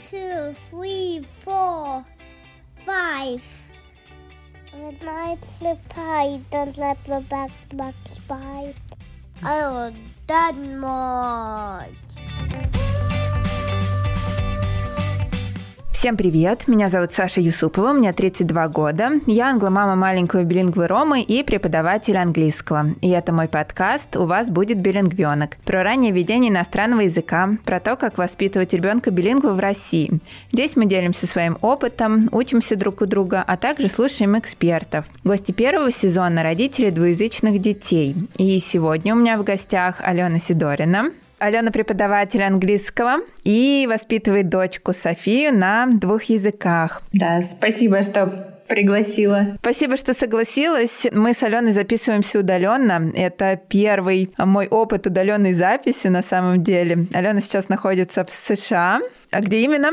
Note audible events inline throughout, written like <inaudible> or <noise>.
two, three, four, five. When I slip tight, don't let my back back bite. Oh, Denmark. Всем привет! Меня зовут Саша Юсупова, мне 32 года. Я англомама маленького билингвы Ромы и преподаватель английского. И это мой подкаст «У вас будет билингвенок» про раннее ведение иностранного языка, про то, как воспитывать ребенка билингва в России. Здесь мы делимся своим опытом, учимся друг у друга, а также слушаем экспертов. Гости первого сезона – родители двуязычных детей. И сегодня у меня в гостях Алена Сидорина. Алена преподаватель английского и воспитывает дочку Софию на двух языках. Да, спасибо, что пригласила. Спасибо, что согласилась. Мы с Аленой записываемся удаленно. Это первый мой опыт удаленной записи на самом деле. Алена сейчас находится в США. А где именно?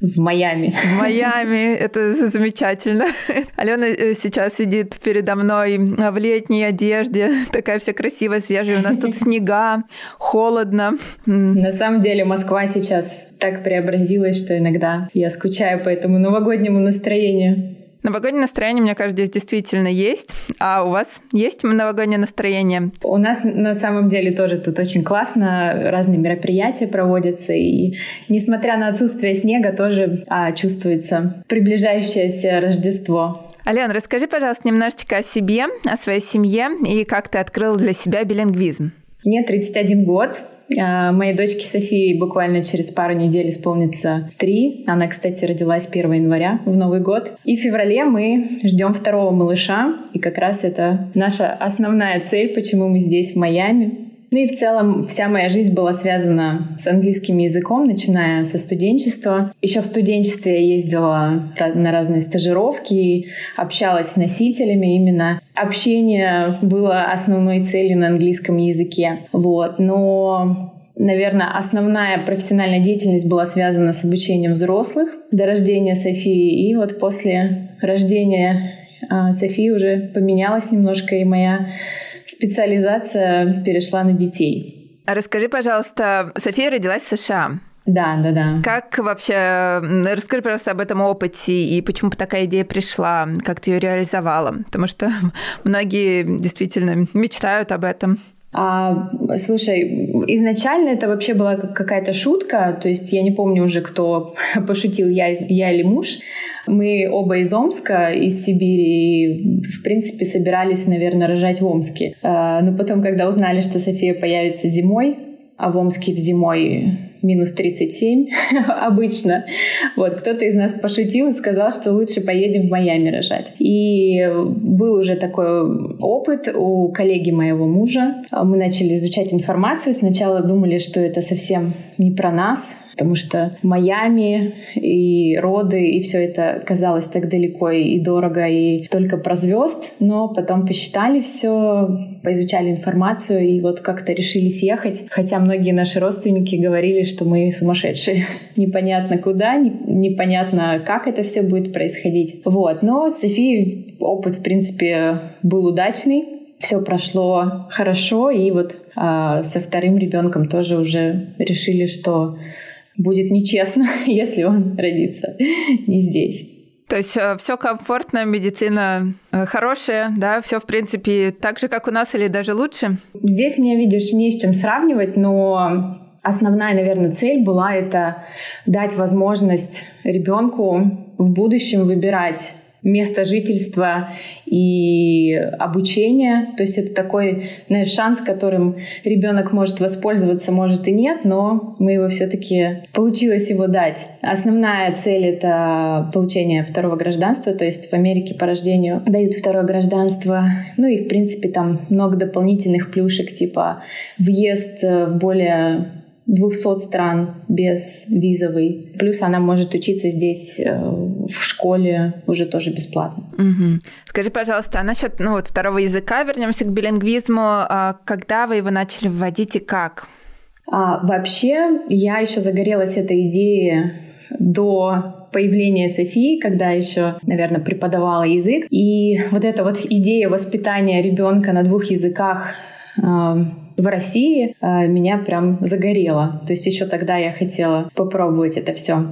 В Майами. В Майами. Это замечательно. <laughs> Алена э, сейчас сидит передо мной в летней одежде. <laughs> Такая вся красивая, свежая. У нас тут <laughs> снега, холодно. На самом деле Москва сейчас так преобразилась, что иногда я скучаю по этому новогоднему настроению. Новогоднее настроение, мне кажется, здесь действительно есть. А у вас есть новогоднее настроение? У нас на самом деле тоже тут очень классно. Разные мероприятия проводятся. И несмотря на отсутствие снега, тоже а, чувствуется приближающееся Рождество. Ален, расскажи, пожалуйста, немножечко о себе, о своей семье и как ты открыл для себя билингвизм. Мне 31 год. А, моей дочке Софии буквально через пару недель исполнится три. Она, кстати, родилась 1 января в Новый год. И в феврале мы ждем второго малыша. И как раз это наша основная цель, почему мы здесь, в Майами. Ну и в целом вся моя жизнь была связана с английским языком, начиная со студенчества. Еще в студенчестве я ездила на разные стажировки, общалась с носителями. Именно общение было основной целью на английском языке. Вот. Но Наверное, основная профессиональная деятельность была связана с обучением взрослых до рождения Софии. И вот после рождения а, Софии уже поменялась немножко и моя специализация перешла на детей. А расскажи, пожалуйста, София родилась в США. Да, да, да. Как вообще, расскажи, пожалуйста, об этом опыте и почему такая идея пришла, как ты ее реализовала? Потому что <laughs> многие действительно мечтают об этом. А, слушай, изначально это вообще была какая-то шутка, то есть я не помню уже, кто <laughs> пошутил, я, я или муж. Мы оба из Омска, из Сибири, и, в принципе, собирались, наверное, рожать в Омске. А, но потом, когда узнали, что София появится зимой, а в Омске в зимой минус 37 <laughs> обычно. Вот, кто-то из нас пошутил и сказал, что лучше поедем в Майами рожать. И был уже такой опыт у коллеги моего мужа. Мы начали изучать информацию. Сначала думали, что это совсем не про нас, потому что Майами и роды, и все это казалось так далеко и дорого, и только про звезд, но потом посчитали все, поизучали информацию, и вот как-то решили съехать, хотя многие наши родственники говорили, что мы сумасшедшие. <laughs> Непонятно куда, непонятно, как это все будет происходить. Вот, но Софии опыт, в принципе, был удачный, все прошло хорошо, и вот а, со вторым ребенком тоже уже решили, что будет нечестно, <laughs> если он родится не здесь. То есть э, все комфортно, медицина э, хорошая, да, все в принципе так же, как у нас, или даже лучше? Здесь мне, видишь, не с чем сравнивать, но основная, наверное, цель была это дать возможность ребенку в будущем выбирать место жительства и обучения. То есть это такой знаешь, шанс, которым ребенок может воспользоваться, может и нет, но мы его все-таки получилось его дать. Основная цель — это получение второго гражданства, то есть в Америке по рождению дают второе гражданство. Ну и, в принципе, там много дополнительных плюшек, типа въезд в более 200 стран без визовый. Плюс она может учиться здесь э, в школе уже тоже бесплатно. Угу. Скажи, пожалуйста, а насчет ну, вот, второго языка, вернемся к билингвизму. А когда вы его начали вводить и как? А, вообще, я еще загорелась этой идеей до появления Софии, когда еще, наверное, преподавала язык. И вот эта вот идея воспитания ребенка на двух языках в России меня прям загорело. То есть еще тогда я хотела попробовать это все.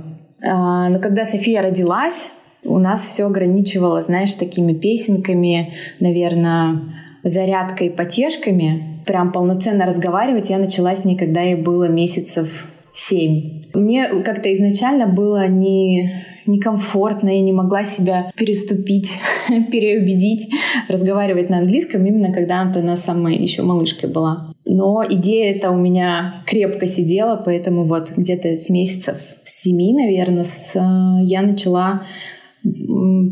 А, но когда София родилась, у нас все ограничивало, знаешь, такими песенками, наверное, зарядкой, потешками. Прям полноценно разговаривать я начала с ней, когда ей было месяцев семь. Мне как-то изначально было не некомфортно, я не могла себя переступить, <laughs> переубедить, разговаривать на английском, именно когда Антона самой еще малышкой была. Но идея эта у меня крепко сидела, поэтому вот где-то с месяцев семи, наверное, с, э, я начала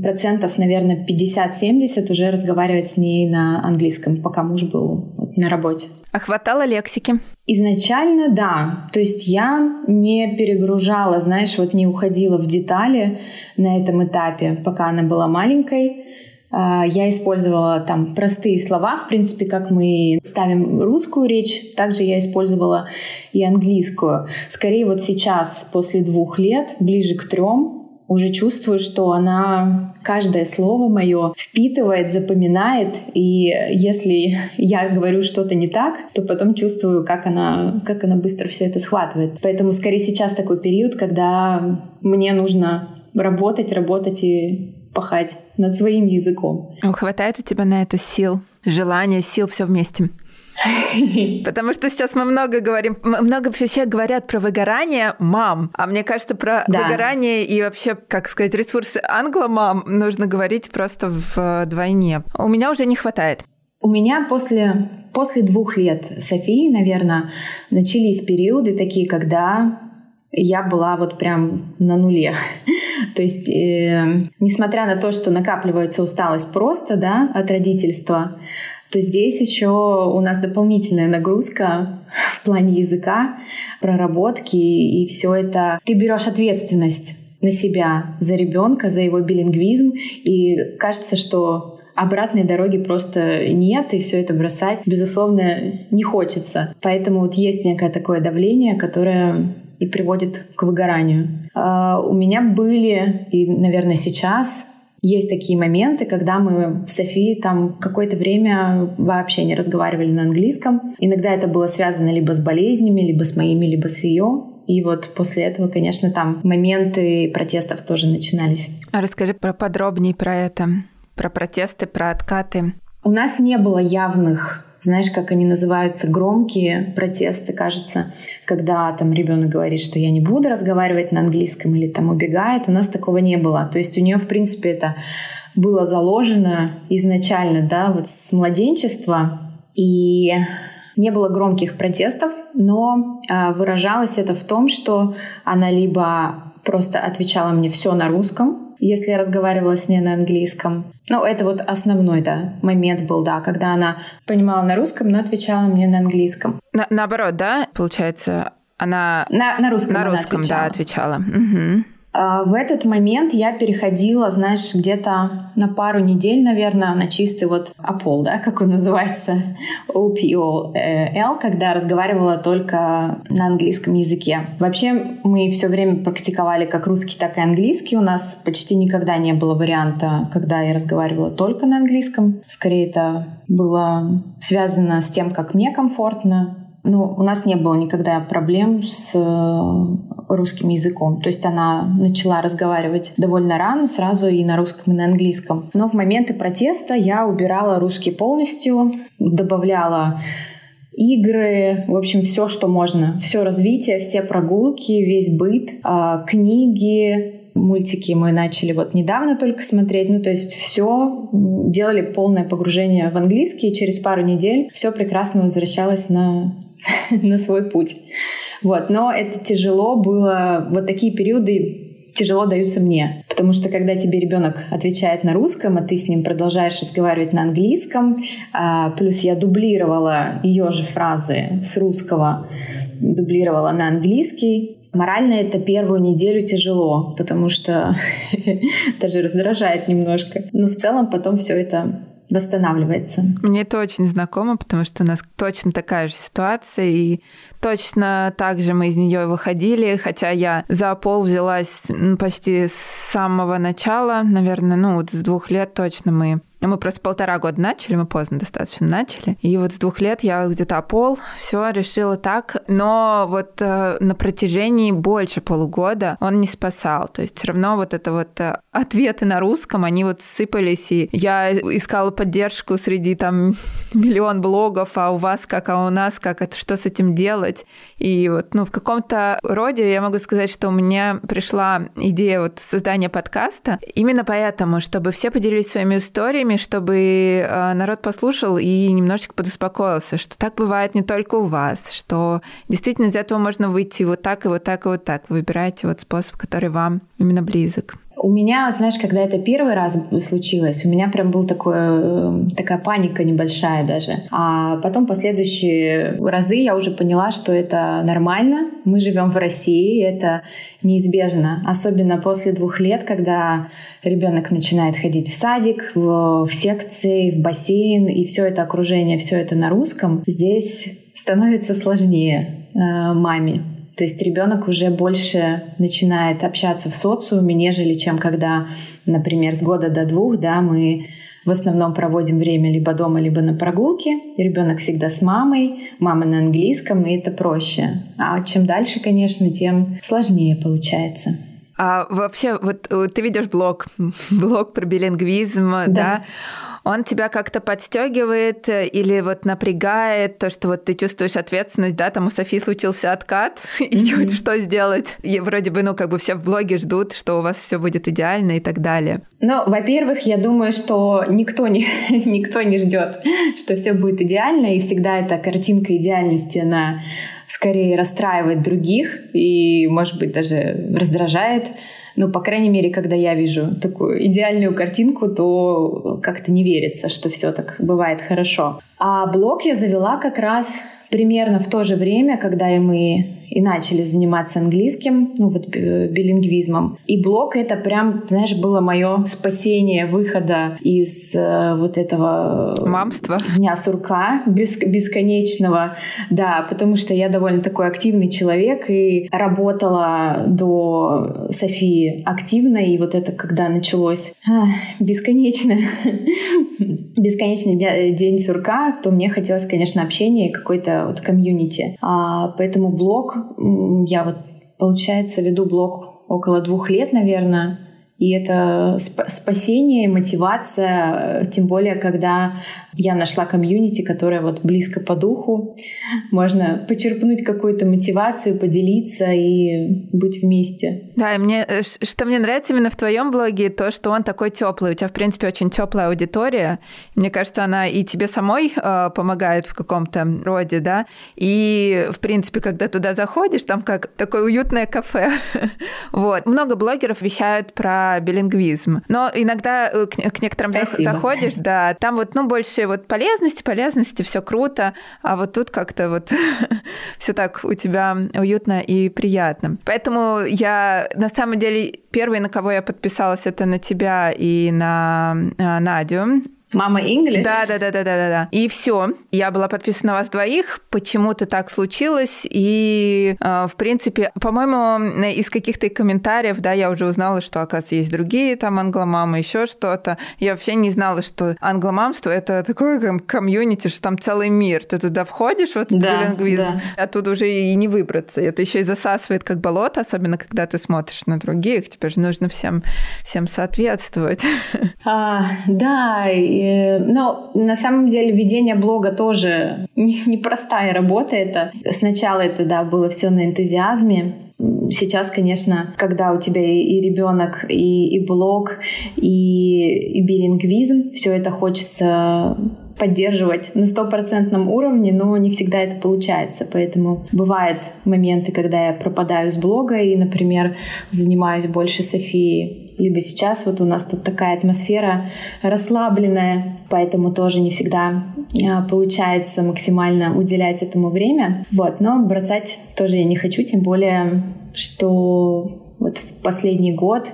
процентов, наверное, 50-70 уже разговаривать с ней на английском, пока муж был на работе. А хватало лексики? Изначально, да. То есть я не перегружала, знаешь, вот не уходила в детали на этом этапе, пока она была маленькой. А, я использовала там простые слова, в принципе, как мы ставим русскую речь, также я использовала и английскую. Скорее вот сейчас, после двух лет, ближе к трем, уже чувствую, что она каждое слово мое впитывает, запоминает, и если я говорю что-то не так, то потом чувствую, как она, как она быстро все это схватывает. Поэтому скорее сейчас такой период, когда мне нужно работать, работать и пахать над своим языком. Хватает у тебя на это сил, желания, сил все вместе? <laughs> Потому что сейчас мы много говорим, много вообще говорят про выгорание мам, а мне кажется, про да. выгорание и вообще, как сказать, ресурсы англомам нужно говорить просто вдвойне. У меня уже не хватает. У меня после, после двух лет Софии, наверное, начались периоды такие, когда я была вот прям на нуле. <laughs> то есть, э, несмотря на то, что накапливается усталость просто, да, от родительства, то здесь еще у нас дополнительная нагрузка <laughs> в плане языка, проработки, и все это ты берешь ответственность на себя за ребенка, за его билингвизм, и кажется, что обратной дороги просто нет, и все это бросать, безусловно, не хочется. Поэтому вот есть некое такое давление, которое и приводит к выгоранию. Uh, у меня были, и, наверное, сейчас есть такие моменты, когда мы с Софией там какое-то время вообще не разговаривали на английском. Иногда это было связано либо с болезнями, либо с моими, либо с ее. И вот после этого, конечно, там моменты протестов тоже начинались. А расскажи про подробнее про это, про протесты, про откаты. У нас не было явных знаешь, как они называются, громкие протесты, кажется, когда там ребенок говорит, что я не буду разговаривать на английском или там убегает, у нас такого не было. То есть у нее, в принципе, это было заложено изначально, да, вот с младенчества, и не было громких протестов, но э, выражалось это в том, что она либо просто отвечала мне все на русском, если я разговаривала с ней на английском. Ну, это вот основной, да, момент был, да, когда она понимала на русском, но отвечала мне на английском. На, наоборот, да, получается, она... На, на русском На русском, отвечала. да, отвечала. Угу. А, в этот момент я переходила, знаешь, где-то на пару недель, наверное, на чистый вот опол, да, как он называется, <laughs> OPOL, когда разговаривала только на английском языке. Вообще мы все время практиковали как русский, так и английский. У нас почти никогда не было варианта, когда я разговаривала только на английском. Скорее это было связано с тем, как мне комфортно, ну, у нас не было никогда проблем с э, русским языком. То есть она начала разговаривать довольно рано, сразу и на русском, и на английском. Но в моменты протеста я убирала русский полностью, добавляла игры, в общем, все, что можно. Все развитие, все прогулки, весь быт, э, книги, мультики мы начали вот недавно только смотреть. Ну, то есть все делали полное погружение в английский, и через пару недель все прекрасно возвращалось на <laughs> на свой путь. Вот. Но это тяжело было, вот такие периоды тяжело даются мне. Потому что когда тебе ребенок отвечает на русском, а ты с ним продолжаешь разговаривать на английском, а, плюс я дублировала ее же фразы с русского, дублировала на английский, Морально это первую неделю тяжело, потому что <laughs> даже раздражает немножко. Но в целом потом все это восстанавливается. Мне это очень знакомо, потому что у нас точно такая же ситуация, и точно так же мы из нее выходили, хотя я за пол взялась почти с самого начала, наверное, ну вот с двух лет точно мы Мы просто полтора года начали, мы поздно достаточно начали. И вот с двух лет я где-то пол, все решила так. Но вот э, на протяжении больше полугода он не спасал. То есть все равно вот это вот э, ответы на русском, они вот сыпались, и я искала поддержку среди там <laughs> миллион блогов, а у вас как, а у нас как, это что с этим делать? И вот, ну, в каком-то роде я могу сказать, что у меня пришла идея вот создания подкаста именно поэтому, чтобы все поделились своими историями, чтобы э, народ послушал и немножечко подуспокоился, что так бывает не только у вас, что действительно из этого можно выйти вот так и вот так и вот так. Выбирайте вот способ, который вам именно близок. У меня, знаешь, когда это первый раз случилось, у меня прям был такой, э, такая паника небольшая даже. А потом последующие разы я уже поняла, что это нормально. Мы живем в России, это неизбежно. Особенно после двух лет, когда ребенок начинает ходить в садик, в, в секции, в бассейн, и все это окружение, все это на русском, здесь становится сложнее э, маме. То есть ребенок уже больше начинает общаться в социуме, нежели чем когда, например, с года до двух, да, мы в основном проводим время либо дома, либо на прогулке. Ребенок всегда с мамой, мама на английском, и это проще. А чем дальше, конечно, тем сложнее получается. А вообще, вот ты видишь блог, <laughs> блог про билингвизм, да? да? Он тебя как-то подстегивает э, или вот напрягает, то, что вот ты чувствуешь ответственность, да, там у Софии случился откат, mm-hmm. <laughs> и что сделать? И вроде бы, ну, как бы все в блоге ждут, что у вас все будет идеально и так далее. Ну, во-первых, я думаю, что никто не, <laughs> никто не ждет, что все будет идеально, и всегда эта картинка идеальности, она скорее расстраивает других и, может быть, даже раздражает. Ну, по крайней мере, когда я вижу такую идеальную картинку, то как-то не верится, что все так бывает хорошо. А блог я завела как раз примерно в то же время, когда и мы и начали заниматься английским, ну вот билингвизмом. И блог это прям, знаешь, было мое спасение выхода из э, вот этого мамства дня сурка бес, бесконечного, да, потому что я довольно такой активный человек и работала до Софии активно, и вот это когда началось а, бесконечно <laughs> бесконечный день сурка, то мне хотелось, конечно, общения и какой-то вот комьюнити. А, поэтому блог, я вот, получается, веду блог около двух лет, наверное. И это спасение, мотивация, тем более, когда я нашла комьюнити, которая вот близко по духу. Можно почерпнуть какую-то мотивацию, поделиться и быть вместе. Да, и мне, э, что мне нравится именно в твоем блоге, то, что он такой теплый. У тебя, в принципе, очень теплая аудитория. Мне кажется, она и тебе самой э, помогает в каком-то роде, да. И, в принципе, когда туда заходишь, там как такое уютное кафе. <laughs> вот. Много блогеров вещают про билингвизм. Но иногда э, к, к некоторым Спасибо. заходишь, да, там вот, ну, больше вот полезности, полезности, все круто, а вот тут как-то вот <laughs> все так у тебя уютно и приятно. Поэтому я на самом деле первый, на кого я подписалась, это на тебя и на э, Надю. Мама English? Да, да, да, да, да, да. И все. Я была подписана на вас двоих. Почему-то так случилось. И, э, в принципе, по-моему, из каких-то комментариев, да, я уже узнала, что, оказывается, есть другие там англомамы, еще что-то. Я вообще не знала, что англомамство это такое комьюнити, что там целый мир. Ты туда входишь, вот да, билингвизм, да. оттуда уже и не выбраться. Это еще и засасывает как болото, особенно когда ты смотришь на других. Тебе же нужно всем, всем соответствовать. А, да, и но на самом деле ведение блога тоже <laughs> непростая работа. Это сначала это да было все на энтузиазме, Сейчас, конечно, когда у тебя и, ребенок, и, и блог, и, и билингвизм, все это хочется поддерживать на стопроцентном уровне, но не всегда это получается. Поэтому бывают моменты, когда я пропадаю с блога и, например, занимаюсь больше Софией либо сейчас вот у нас тут такая атмосфера расслабленная, поэтому тоже не всегда а, получается максимально уделять этому время. Вот, но бросать тоже я не хочу, тем более, что вот в последний год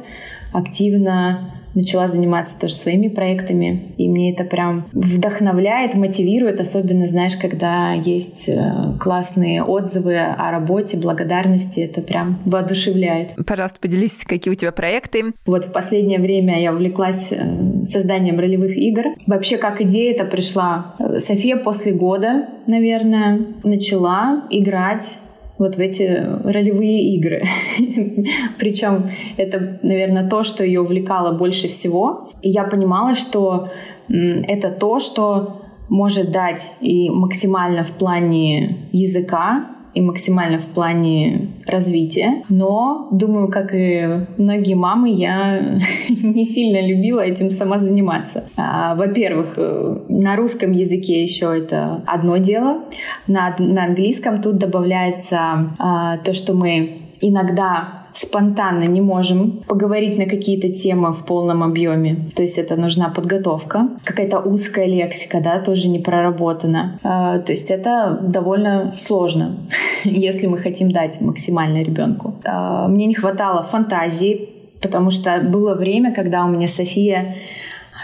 активно начала заниматься тоже своими проектами. И мне это прям вдохновляет, мотивирует, особенно, знаешь, когда есть э, классные отзывы о работе, благодарности. Это прям воодушевляет. Пожалуйста, поделись, какие у тебя проекты. Вот в последнее время я увлеклась э, созданием ролевых игр. Вообще, как идея это пришла. София после года, наверное, начала играть вот в эти ролевые игры. <laughs> Причем это, наверное, то, что ее увлекало больше всего. И я понимала, что это то, что может дать и максимально в плане языка, и максимально в плане развития. Но, думаю, как и многие мамы, я <laughs> не сильно любила этим сама заниматься. А, во-первых, э, на русском языке еще это одно дело. На, на английском тут добавляется а, то, что мы иногда спонтанно не можем поговорить на какие-то темы в полном объеме. То есть это нужна подготовка. Какая-то узкая лексика, да, тоже не проработана. А, то есть это довольно сложно, <laughs> если мы хотим дать максимально ребенку. А, мне не хватало фантазии, потому что было время, когда у меня София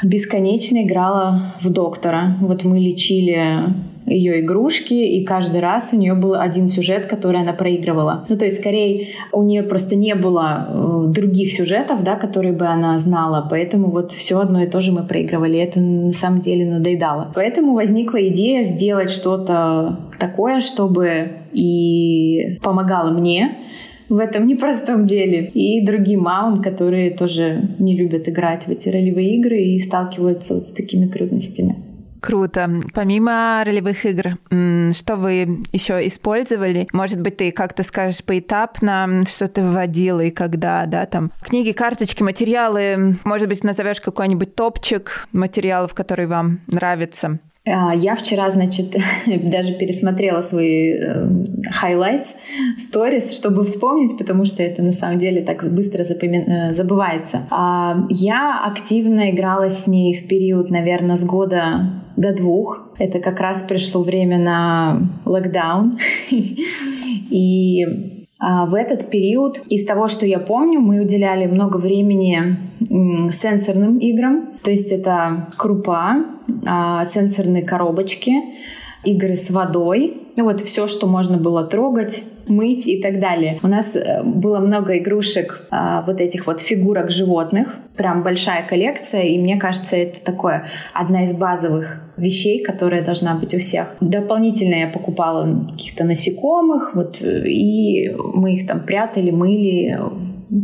бесконечно играла в доктора. Вот мы лечили ее игрушки, и каждый раз у нее был один сюжет, который она проигрывала. Ну, то есть, скорее, у нее просто не было э, других сюжетов, да, которые бы она знала, поэтому вот все одно и то же мы проигрывали. Это на самом деле надоедало. Поэтому возникла идея сделать что-то такое, чтобы и помогало мне, в этом непростом деле. И другим мамам, которые тоже не любят играть в эти ролевые игры и сталкиваются вот с такими трудностями. Круто. Помимо ролевых игр, что вы еще использовали? Может быть, ты как-то скажешь поэтапно, что ты вводила и когда, да, там книги, карточки, материалы. Может быть, назовешь какой-нибудь топчик материалов, которые вам нравятся? А, я вчера, значит, <laughs> даже пересмотрела свои э, highlights, stories, чтобы вспомнить, потому что это на самом деле так быстро запоми... Э, забывается. А, я активно играла с ней в период, наверное, с года до двух. Это как раз пришло время на локдаун. <laughs> И в этот период, из того, что я помню, мы уделяли много времени сенсорным играм. То есть это крупа, а, сенсорные коробочки, игры с водой, ну вот все, что можно было трогать, мыть и так далее. У нас э, было много игрушек а, вот этих вот фигурок животных, прям большая коллекция, и мне кажется, это такое одна из базовых вещей, которая должна быть у всех. Дополнительно я покупала каких-то насекомых, вот, и мы их там прятали, мыли,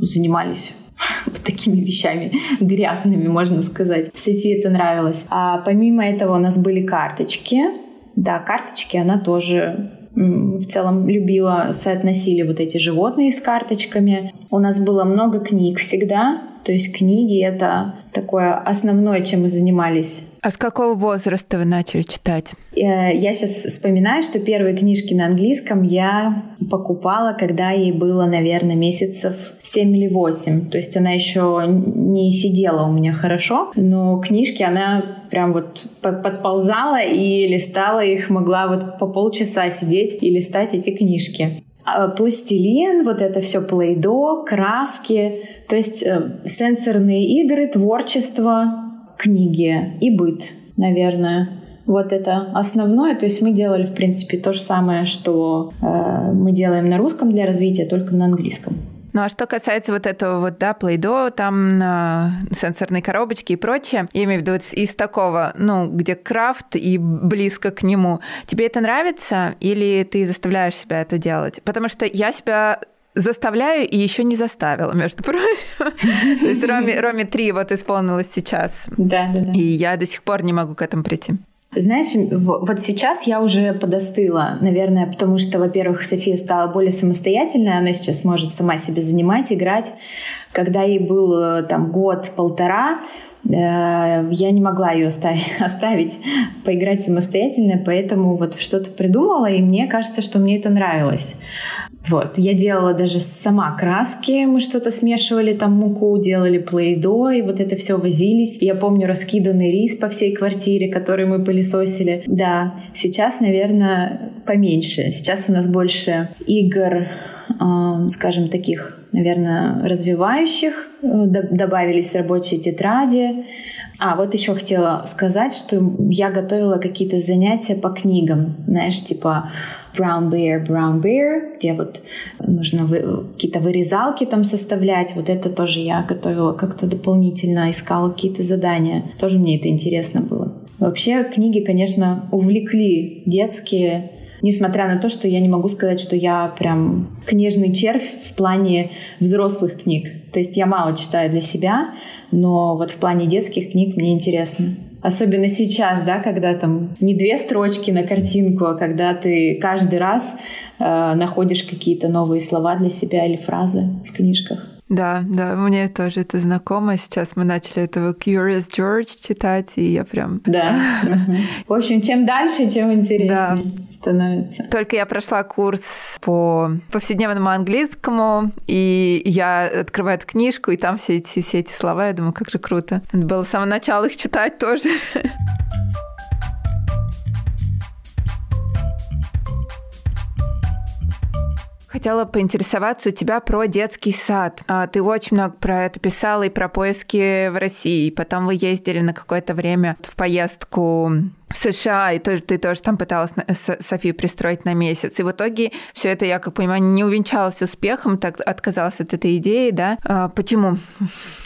занимались <laughs> вот такими вещами грязными, можно сказать. Софии это нравилось. А помимо этого у нас были карточки. Да, карточки она тоже в целом любила, соотносили вот эти животные с карточками. У нас было много книг всегда, то есть книги — это такое основное, чем мы занимались а с какого возраста вы начали читать? Э, я сейчас вспоминаю, что первые книжки на английском я покупала, когда ей было, наверное, месяцев 7 или 8. То есть она еще не сидела у меня хорошо, но книжки она прям вот подползала и листала их, могла вот по полчаса сидеть и листать эти книжки а, пластилин, вот это все плейдо, краски, то есть э, сенсорные игры, творчество, книги и быт, наверное. Вот это основное. То есть мы делали, в принципе, то же самое, что э, мы делаем на русском для развития, только на английском. Ну а что касается вот этого вот, да, плейдо, там э, сенсорные коробочки и прочее, я имею в виду из такого, ну, где крафт и близко к нему, тебе это нравится или ты заставляешь себя это делать? Потому что я себя заставляю и еще не заставила, между прочим. То есть Роме, Роме 3 вот исполнилось сейчас. Да, да, да. И я до сих пор не могу к этому прийти. Знаешь, вот сейчас я уже подостыла, наверное, потому что, во-первых, София стала более самостоятельной, она сейчас может сама себе занимать, играть. Когда ей был э, там год-полтора, я не могла ее <laughs> оставить поиграть самостоятельно, поэтому вот что-то придумала, и мне кажется, что мне это нравилось. Вот, я делала даже сама краски, мы что-то смешивали, там муку, делали плейдо, и вот это все возились. Я помню раскиданный рис по всей квартире, который мы пылесосили. Да, сейчас, наверное, поменьше. Сейчас у нас больше игр скажем, таких, наверное, развивающих. Э, добавились рабочие тетради. А, вот еще хотела сказать, что я готовила какие-то занятия по книгам. Знаешь, типа Brown Bear, Brown Bear, где вот нужно вы, какие-то вырезалки там составлять. Вот это тоже я готовила как-то дополнительно, искала какие-то задания. Тоже мне это интересно было. Вообще книги, конечно, увлекли детские Несмотря на то, что я не могу сказать, что я прям книжный червь в плане взрослых книг. То есть я мало читаю для себя, но вот в плане детских книг мне интересно. Особенно сейчас, да, когда там не две строчки на картинку, а когда ты каждый раз э, находишь какие-то новые слова для себя или фразы в книжках. Да, да, мне тоже это знакомо. Сейчас мы начали этого Curious George читать, и я прям... Да. <laughs> В общем, чем дальше, тем интереснее да. становится. Только я прошла курс по повседневному английскому, и я открываю эту книжку, и там все эти, все эти слова, я думаю, как же круто. Надо было с самого начала их читать тоже. <laughs> Хотела поинтересоваться у тебя про детский сад. А, ты очень много про это писала и про поиски в России. Потом вы ездили на какое-то время в поездку в США, и тоже, ты тоже там пыталась Софию пристроить на месяц. И в итоге все это, я как понимаю, не увенчалось успехом, так отказалась от этой идеи, да? А, почему?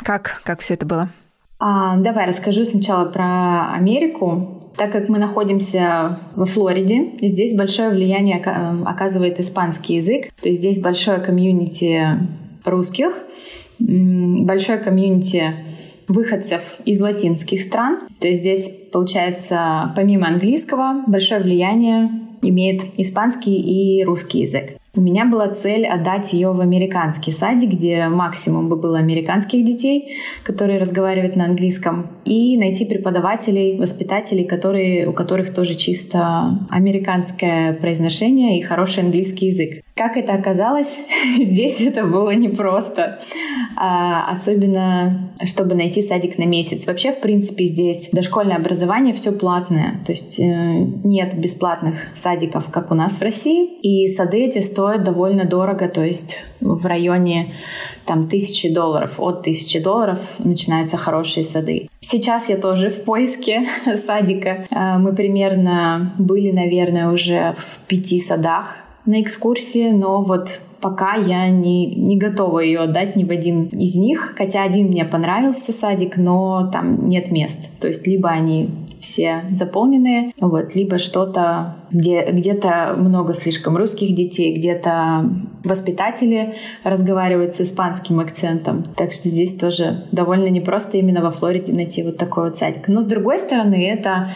Как, как все это было? А, давай расскажу сначала про Америку. Так как мы находимся во Флориде, здесь большое влияние эм, оказывает испанский язык. То есть здесь большое комьюнити русских, большое комьюнити выходцев из латинских стран. То есть здесь, получается, помимо английского, большое влияние имеет испанский и русский язык. У меня была цель отдать ее в американский садик, где максимум бы было американских детей, которые разговаривают на английском, и найти преподавателей, воспитателей, которые, у которых тоже чисто американское произношение и хороший английский язык. Как это оказалось, <laughs> здесь это было непросто. А, особенно, чтобы найти садик на месяц. Вообще, в принципе, здесь дошкольное образование все платное. То есть э, нет бесплатных садиков, как у нас в России. И сады эти стоят довольно дорого. То есть в районе там тысячи долларов. От тысячи долларов начинаются хорошие сады. Сейчас я тоже в поиске <laughs> садика. Э, мы примерно были, наверное, уже в пяти садах на экскурсии, но вот пока я не, не готова ее отдать ни в один из них. Хотя один мне понравился садик, но там нет мест. То есть либо они все заполненные, вот, либо что-то, где, где-то много слишком русских детей, где-то воспитатели разговаривают с испанским акцентом. Так что здесь тоже довольно непросто именно во Флориде найти вот такой вот садик. Но с другой стороны, это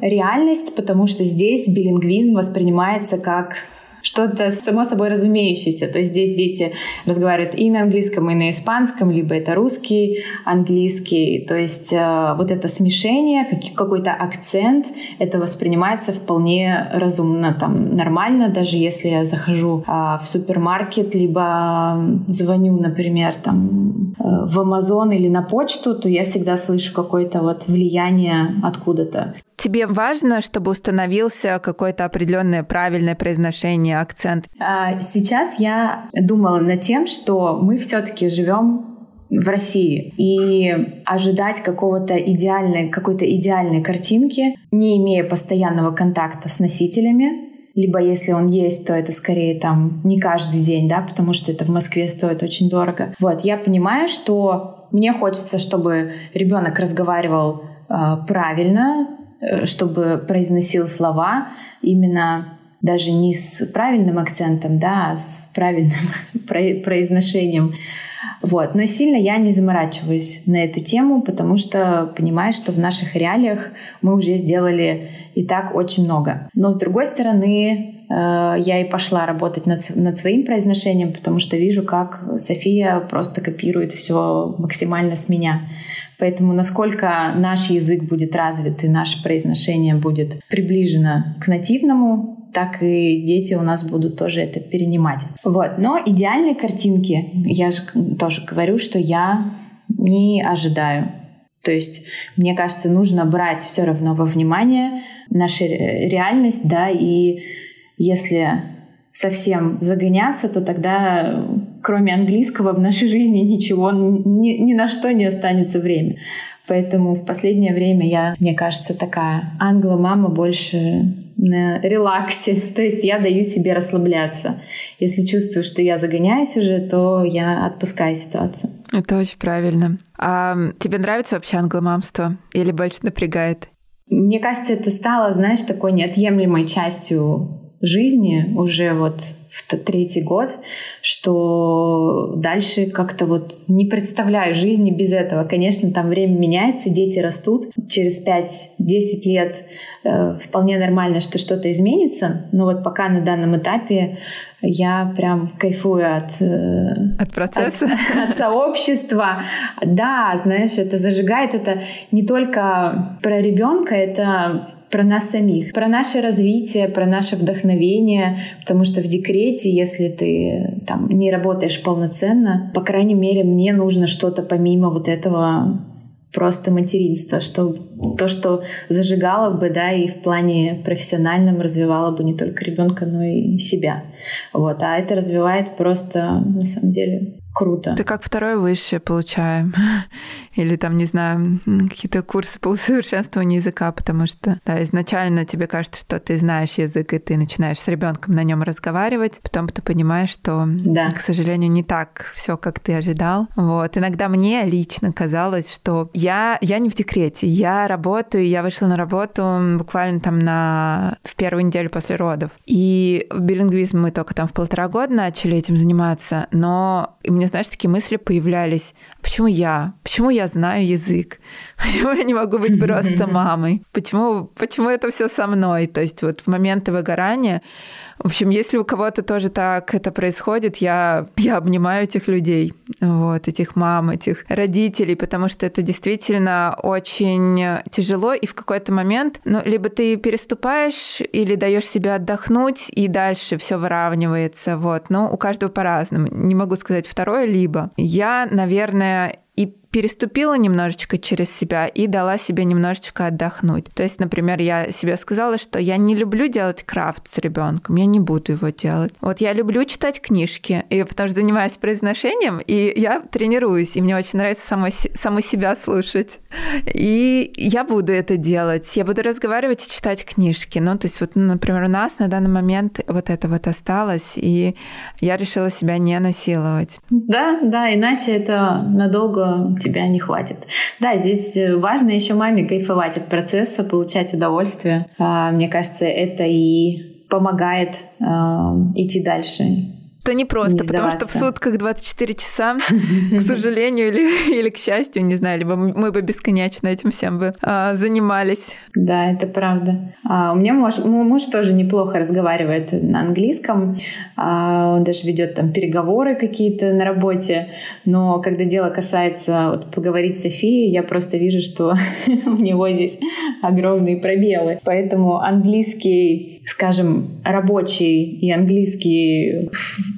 реальность, потому что здесь билингвизм воспринимается как что-то само собой разумеющееся. То есть здесь дети разговаривают и на английском, и на испанском, либо это русский, английский. То есть э, вот это смешение, какой-то акцент, это воспринимается вполне разумно, там нормально, даже если я захожу э, в супермаркет, либо звоню, например, там э, в Amazon или на почту, то я всегда слышу какое-то вот влияние откуда-то. Тебе важно, чтобы установился какое-то определенное правильное произношение, акцент? А, сейчас я думала над тем, что мы все-таки живем в России. И ожидать какого-то идеальной, какой-то идеальной картинки, не имея постоянного контакта с носителями, либо если он есть, то это скорее там не каждый день, да, потому что это в Москве стоит очень дорого. Вот, я понимаю, что мне хочется, чтобы ребенок разговаривал э, правильно, чтобы произносил слова именно даже не с правильным акцентом, да, а с правильным <laughs> произношением. Вот. Но сильно я не заморачиваюсь на эту тему, потому что понимаю, что в наших реалиях мы уже сделали и так очень много. Но с другой стороны, э, я и пошла работать над, над своим произношением, потому что вижу, как София просто копирует все максимально с меня. Поэтому насколько наш язык будет развит и наше произношение будет приближено к нативному, так и дети у нас будут тоже это перенимать. Вот. Но идеальной картинки, я же тоже говорю, что я не ожидаю. То есть, мне кажется, нужно брать все равно во внимание нашу реальность, да, и если совсем загоняться, то тогда кроме английского в нашей жизни ничего, ни, ни на что не останется время. Поэтому в последнее время я, мне кажется, такая англо-мама больше на релаксе. <laughs> То есть я даю себе расслабляться. Если чувствую, что я загоняюсь уже, то я отпускаю ситуацию. Это очень правильно. А тебе нравится вообще англомамство или больше напрягает? Мне кажется, это стало, знаешь, такой неотъемлемой частью жизни уже вот в третий год, что дальше как-то вот не представляю жизни без этого. Конечно, там время меняется, дети растут. Через 5-10 лет э, вполне нормально, что что-то изменится. Но вот пока на данном этапе я прям кайфую от... Э, от процесса? От, от сообщества. Да, знаешь, это зажигает. Это не только про ребенка, это про нас самих, про наше развитие, про наше вдохновение, потому что в декрете, если ты там не работаешь полноценно, по крайней мере, мне нужно что-то помимо вот этого просто материнства, что то, что зажигало бы, да, и в плане профессиональном развивало бы не только ребенка, но и себя. Вот, а это развивает просто, на самом деле, круто. Это как второе высшее получаем. <laughs> Или там, не знаю, какие-то курсы по усовершенствованию языка, потому что да, изначально тебе кажется, что ты знаешь язык, и ты начинаешь с ребенком на нем разговаривать, потом ты понимаешь, что, да. к сожалению, не так все, как ты ожидал. Вот. Иногда мне лично казалось, что я, я не в декрете, я работаю, я вышла на работу буквально там на, в первую неделю после родов. И билингвизм мы только там в полтора года начали этим заниматься, но мне меня, знаешь, такие мысли появлялись. Почему я? Почему я знаю язык? <laughs> Почему я не могу быть просто <laughs> мамой? Почему, почему это все со мной? То есть вот в моменты выгорания в общем, если у кого-то тоже так это происходит, я, я обнимаю этих людей, вот, этих мам, этих родителей, потому что это действительно очень тяжело, и в какой-то момент, ну, либо ты переступаешь или даешь себе отдохнуть, и дальше все выравнивается, вот, но у каждого по-разному. Не могу сказать второе, либо. Я, наверное, и переступила немножечко через себя и дала себе немножечко отдохнуть. То есть, например, я себе сказала, что я не люблю делать крафт с ребенком, я не буду его делать. Вот я люблю читать книжки, и потому что занимаюсь произношением, и я тренируюсь, и мне очень нравится самой, саму себя слушать. И я буду это делать. Я буду разговаривать и читать книжки. Ну, то есть, вот, например, у нас на данный момент вот это вот осталось, и я решила себя не насиловать. Да, да, иначе это надолго тебя не хватит. Да, здесь э, важно еще маме кайфовать от процесса, получать удовольствие. А, мне кажется, это и помогает э, идти дальше то не просто, не потому что в сутках 24 часа, <laughs> к сожалению или, или к счастью, не знаю, либо мы бы бесконечно этим всем бы а, занимались. Да, это правда. А, у меня муж, мой муж тоже неплохо разговаривает на английском. А, он даже ведет там переговоры какие-то на работе. Но когда дело касается вот, поговорить с Софией, я просто вижу, что <laughs> у него здесь огромные пробелы. Поэтому английский, скажем, рабочий и английский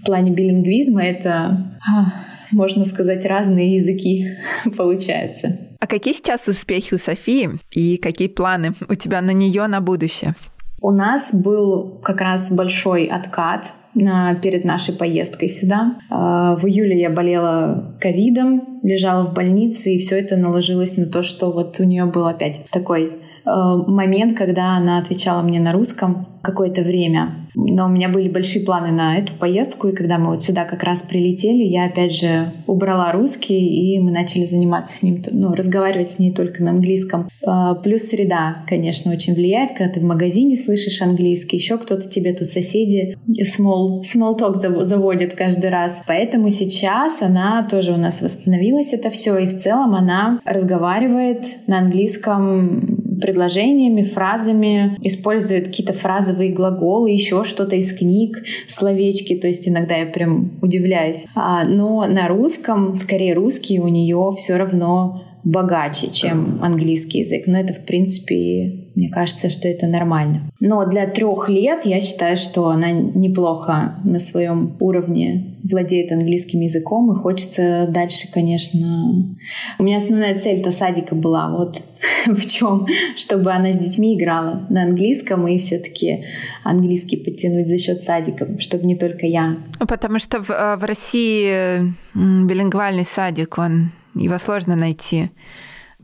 плане билингвизма это, а, можно сказать, разные языки <laughs> получаются. А какие сейчас успехи у Софии и какие планы у тебя на нее на будущее? У нас был как раз большой откат перед нашей поездкой сюда. А, в июле я болела ковидом, лежала в больнице, и все это наложилось на то, что вот у нее был опять такой момент, когда она отвечала мне на русском какое-то время. Но у меня были большие планы на эту поездку, и когда мы вот сюда как раз прилетели, я опять же убрала русский, и мы начали заниматься с ним, ну, разговаривать с ней только на английском. Э, плюс среда, конечно, очень влияет, когда ты в магазине слышишь английский, еще кто-то тебе тут соседи small, small talk заводит каждый раз. Поэтому сейчас она тоже у нас восстановилась это все, и в целом она разговаривает на английском предложениями, фразами, использует какие-то фразовые глаголы, еще что-то из книг, словечки, то есть иногда я прям удивляюсь. А, но на русском, скорее русский у нее все равно богаче, чем английский язык. Но это, в принципе, Мне кажется, что это нормально. Но для трех лет я считаю, что она неплохо на своем уровне владеет английским языком, и хочется дальше, конечно... У меня основная цель-то садика была вот <laughs> в чем, чтобы она с детьми играла на английском и все-таки английский подтянуть за счет садика, чтобы не только я. Ну, потому что в, э, в России билингвальный садик, он его сложно найти.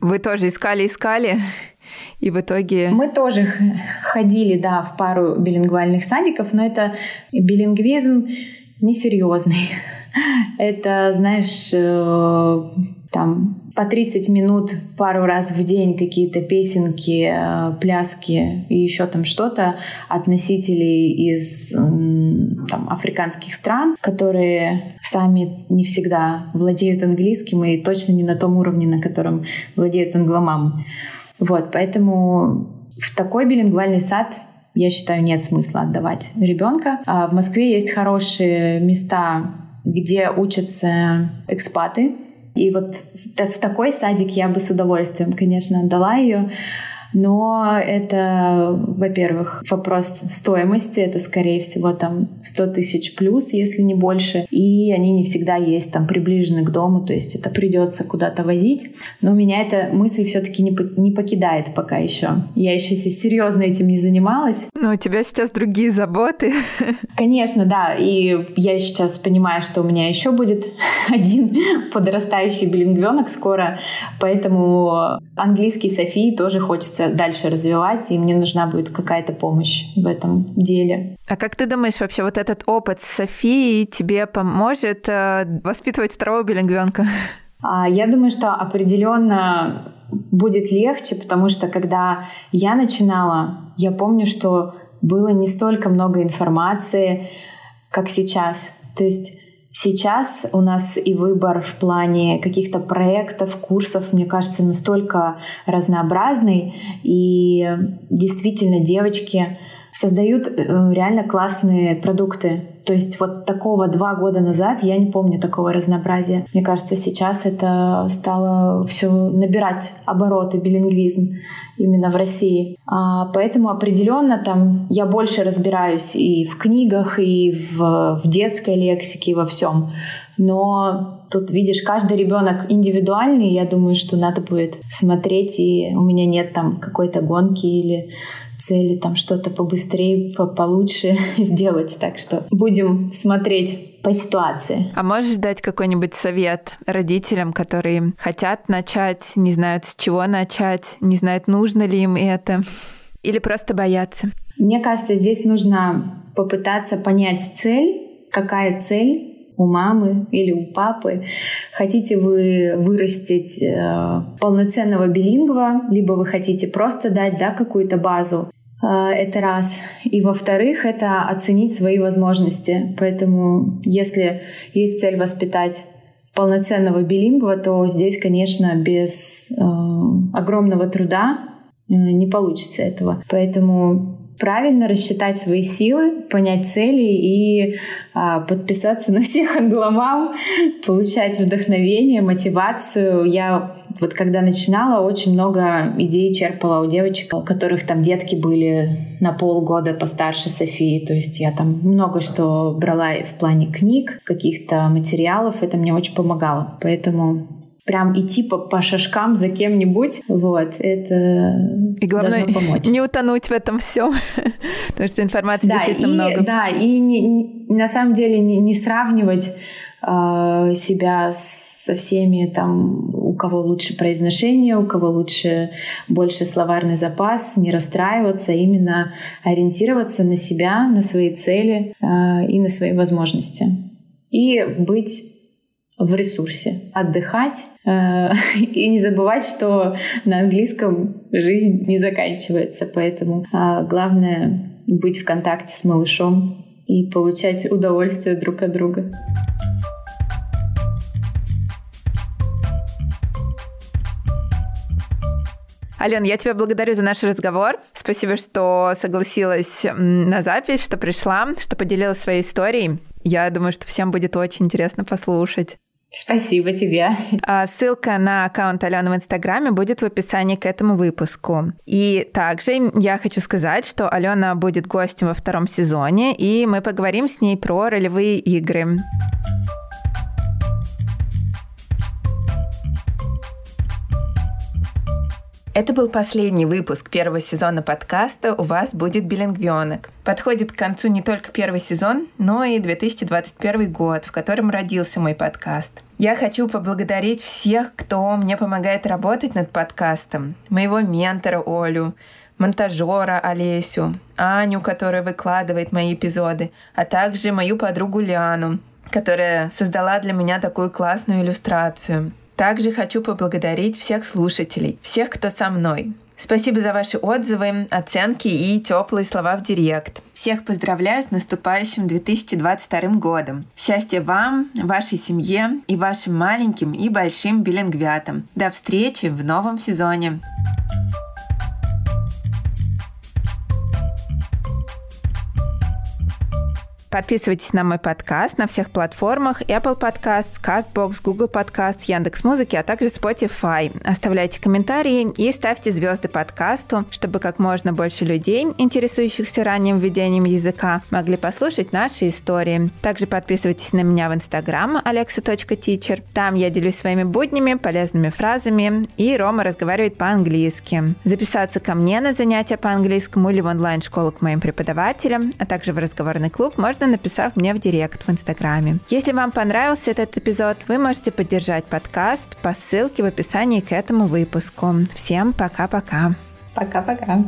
Вы тоже искали-искали, и в итоге... Мы тоже ходили, да, в пару билингвальных садиков, но это билингвизм несерьезный. Это, знаешь, э, там по 30 минут пару раз в день какие-то песенки, э, пляски и еще там что-то от носителей из там, африканских стран, которые сами не всегда владеют английским и точно не на том уровне, на котором владеют англомамы. Вот, поэтому в такой билингвальный сад я считаю, нет смысла отдавать ребенка. А в Москве есть хорошие места, где учатся экспаты, и вот в, в такой садик я бы с удовольствием, конечно, отдала ее. Но это, во-первых, вопрос стоимости. Это, скорее всего, там 100 тысяч плюс, если не больше. И они не всегда есть там приближены к дому, то есть это придется куда-то возить. Но меня эта мысль все-таки не, не покидает пока еще. Я еще серьезно этим не занималась. Но у тебя сейчас другие заботы. Конечно, да. И я сейчас понимаю, что у меня еще будет <laughs> один подрастающий билингвенок скоро. Поэтому английский Софии тоже хочется дальше развивать, и мне нужна будет какая-то помощь в этом деле. А как ты думаешь, вообще вот этот опыт с Софией тебе поможет э, воспитывать второго билингвенка? А, я думаю, что определенно будет легче, потому что когда я начинала, я помню, что было не столько много информации, как сейчас. То есть Сейчас у нас и выбор в плане каких-то проектов, курсов, мне кажется, настолько разнообразный. И действительно девочки создают э, реально классные продукты. То есть вот такого два года назад я не помню такого разнообразия. Мне кажется, сейчас это стало все набирать обороты, билингвизм именно в России. А, поэтому определенно там я больше разбираюсь и в книгах, и в, в детской лексике, и во всем. Но тут, видишь, каждый ребенок индивидуальный. Я думаю, что надо будет смотреть, и у меня нет там какой-то гонки или цели там что-то побыстрее, получше <laughs> сделать. Так что будем смотреть по ситуации. А можешь дать какой-нибудь совет родителям, которые хотят начать, не знают с чего начать, не знают, нужно ли им это, <laughs> или просто боятся? Мне кажется, здесь нужно попытаться понять цель, какая цель у мамы или у папы. Хотите вы вырастить э, полноценного билингва, либо вы хотите просто дать да, какую-то базу. Э, это раз. И во-вторых, это оценить свои возможности. Поэтому если есть цель воспитать полноценного билингва, то здесь, конечно, без э, огромного труда э, не получится этого. Поэтому правильно рассчитать свои силы, понять цели и а, подписаться <laughs> на всех англомам, получать вдохновение, мотивацию. Я вот когда начинала, очень много идей черпала у девочек, у которых там детки были на полгода постарше Софии. То есть я там много что брала в плане книг, каких-то материалов. Это мне очень помогало. Поэтому прям идти по, по шажкам за кем-нибудь, вот, это и главное, помочь. не утонуть в этом всем, <laughs> потому что информации да, действительно и, много. Да, и не, не, на самом деле не, не сравнивать э, себя со всеми там, у кого лучше произношение, у кого лучше больше словарный запас, не расстраиваться, именно ориентироваться на себя, на свои цели э, и на свои возможности. И быть в ресурсе, отдыхать э, <laughs> и не забывать, что на английском жизнь не заканчивается, поэтому э, главное быть в контакте с малышом и получать удовольствие друг от друга. Ален, я тебя благодарю за наш разговор. Спасибо, что согласилась на запись, что пришла, что поделилась своей историей. Я думаю, что всем будет очень интересно послушать. Спасибо тебе. А, ссылка на аккаунт Алены в Инстаграме будет в описании к этому выпуску. И также я хочу сказать, что Алена будет гостем во втором сезоне, и мы поговорим с ней про ролевые игры. Это был последний выпуск первого сезона подкаста «У вас будет билингвионок». Подходит к концу не только первый сезон, но и 2021 год, в котором родился мой подкаст. Я хочу поблагодарить всех, кто мне помогает работать над подкастом. Моего ментора Олю, монтажера Олесю, Аню, которая выкладывает мои эпизоды, а также мою подругу Лиану, которая создала для меня такую классную иллюстрацию. Также хочу поблагодарить всех слушателей, всех, кто со мной. Спасибо за ваши отзывы, оценки и теплые слова в директ. Всех поздравляю с наступающим 2022 годом. Счастья вам, вашей семье и вашим маленьким и большим билингвятам. До встречи в новом сезоне. Подписывайтесь на мой подкаст на всех платформах Apple Podcasts, CastBox, Google Podcasts, Яндекс.Музыки, а также Spotify. Оставляйте комментарии и ставьте звезды подкасту, чтобы как можно больше людей, интересующихся ранним введением языка, могли послушать наши истории. Также подписывайтесь на меня в Instagram alexa.teacher. Там я делюсь своими буднями, полезными фразами, и Рома разговаривает по-английски. Записаться ко мне на занятия по английскому или в онлайн-школу к моим преподавателям, а также в разговорный клуб можно можно, написав мне в директ в Инстаграме. Если вам понравился этот эпизод, вы можете поддержать подкаст по ссылке в описании к этому выпуску. Всем пока-пока. Пока-пока.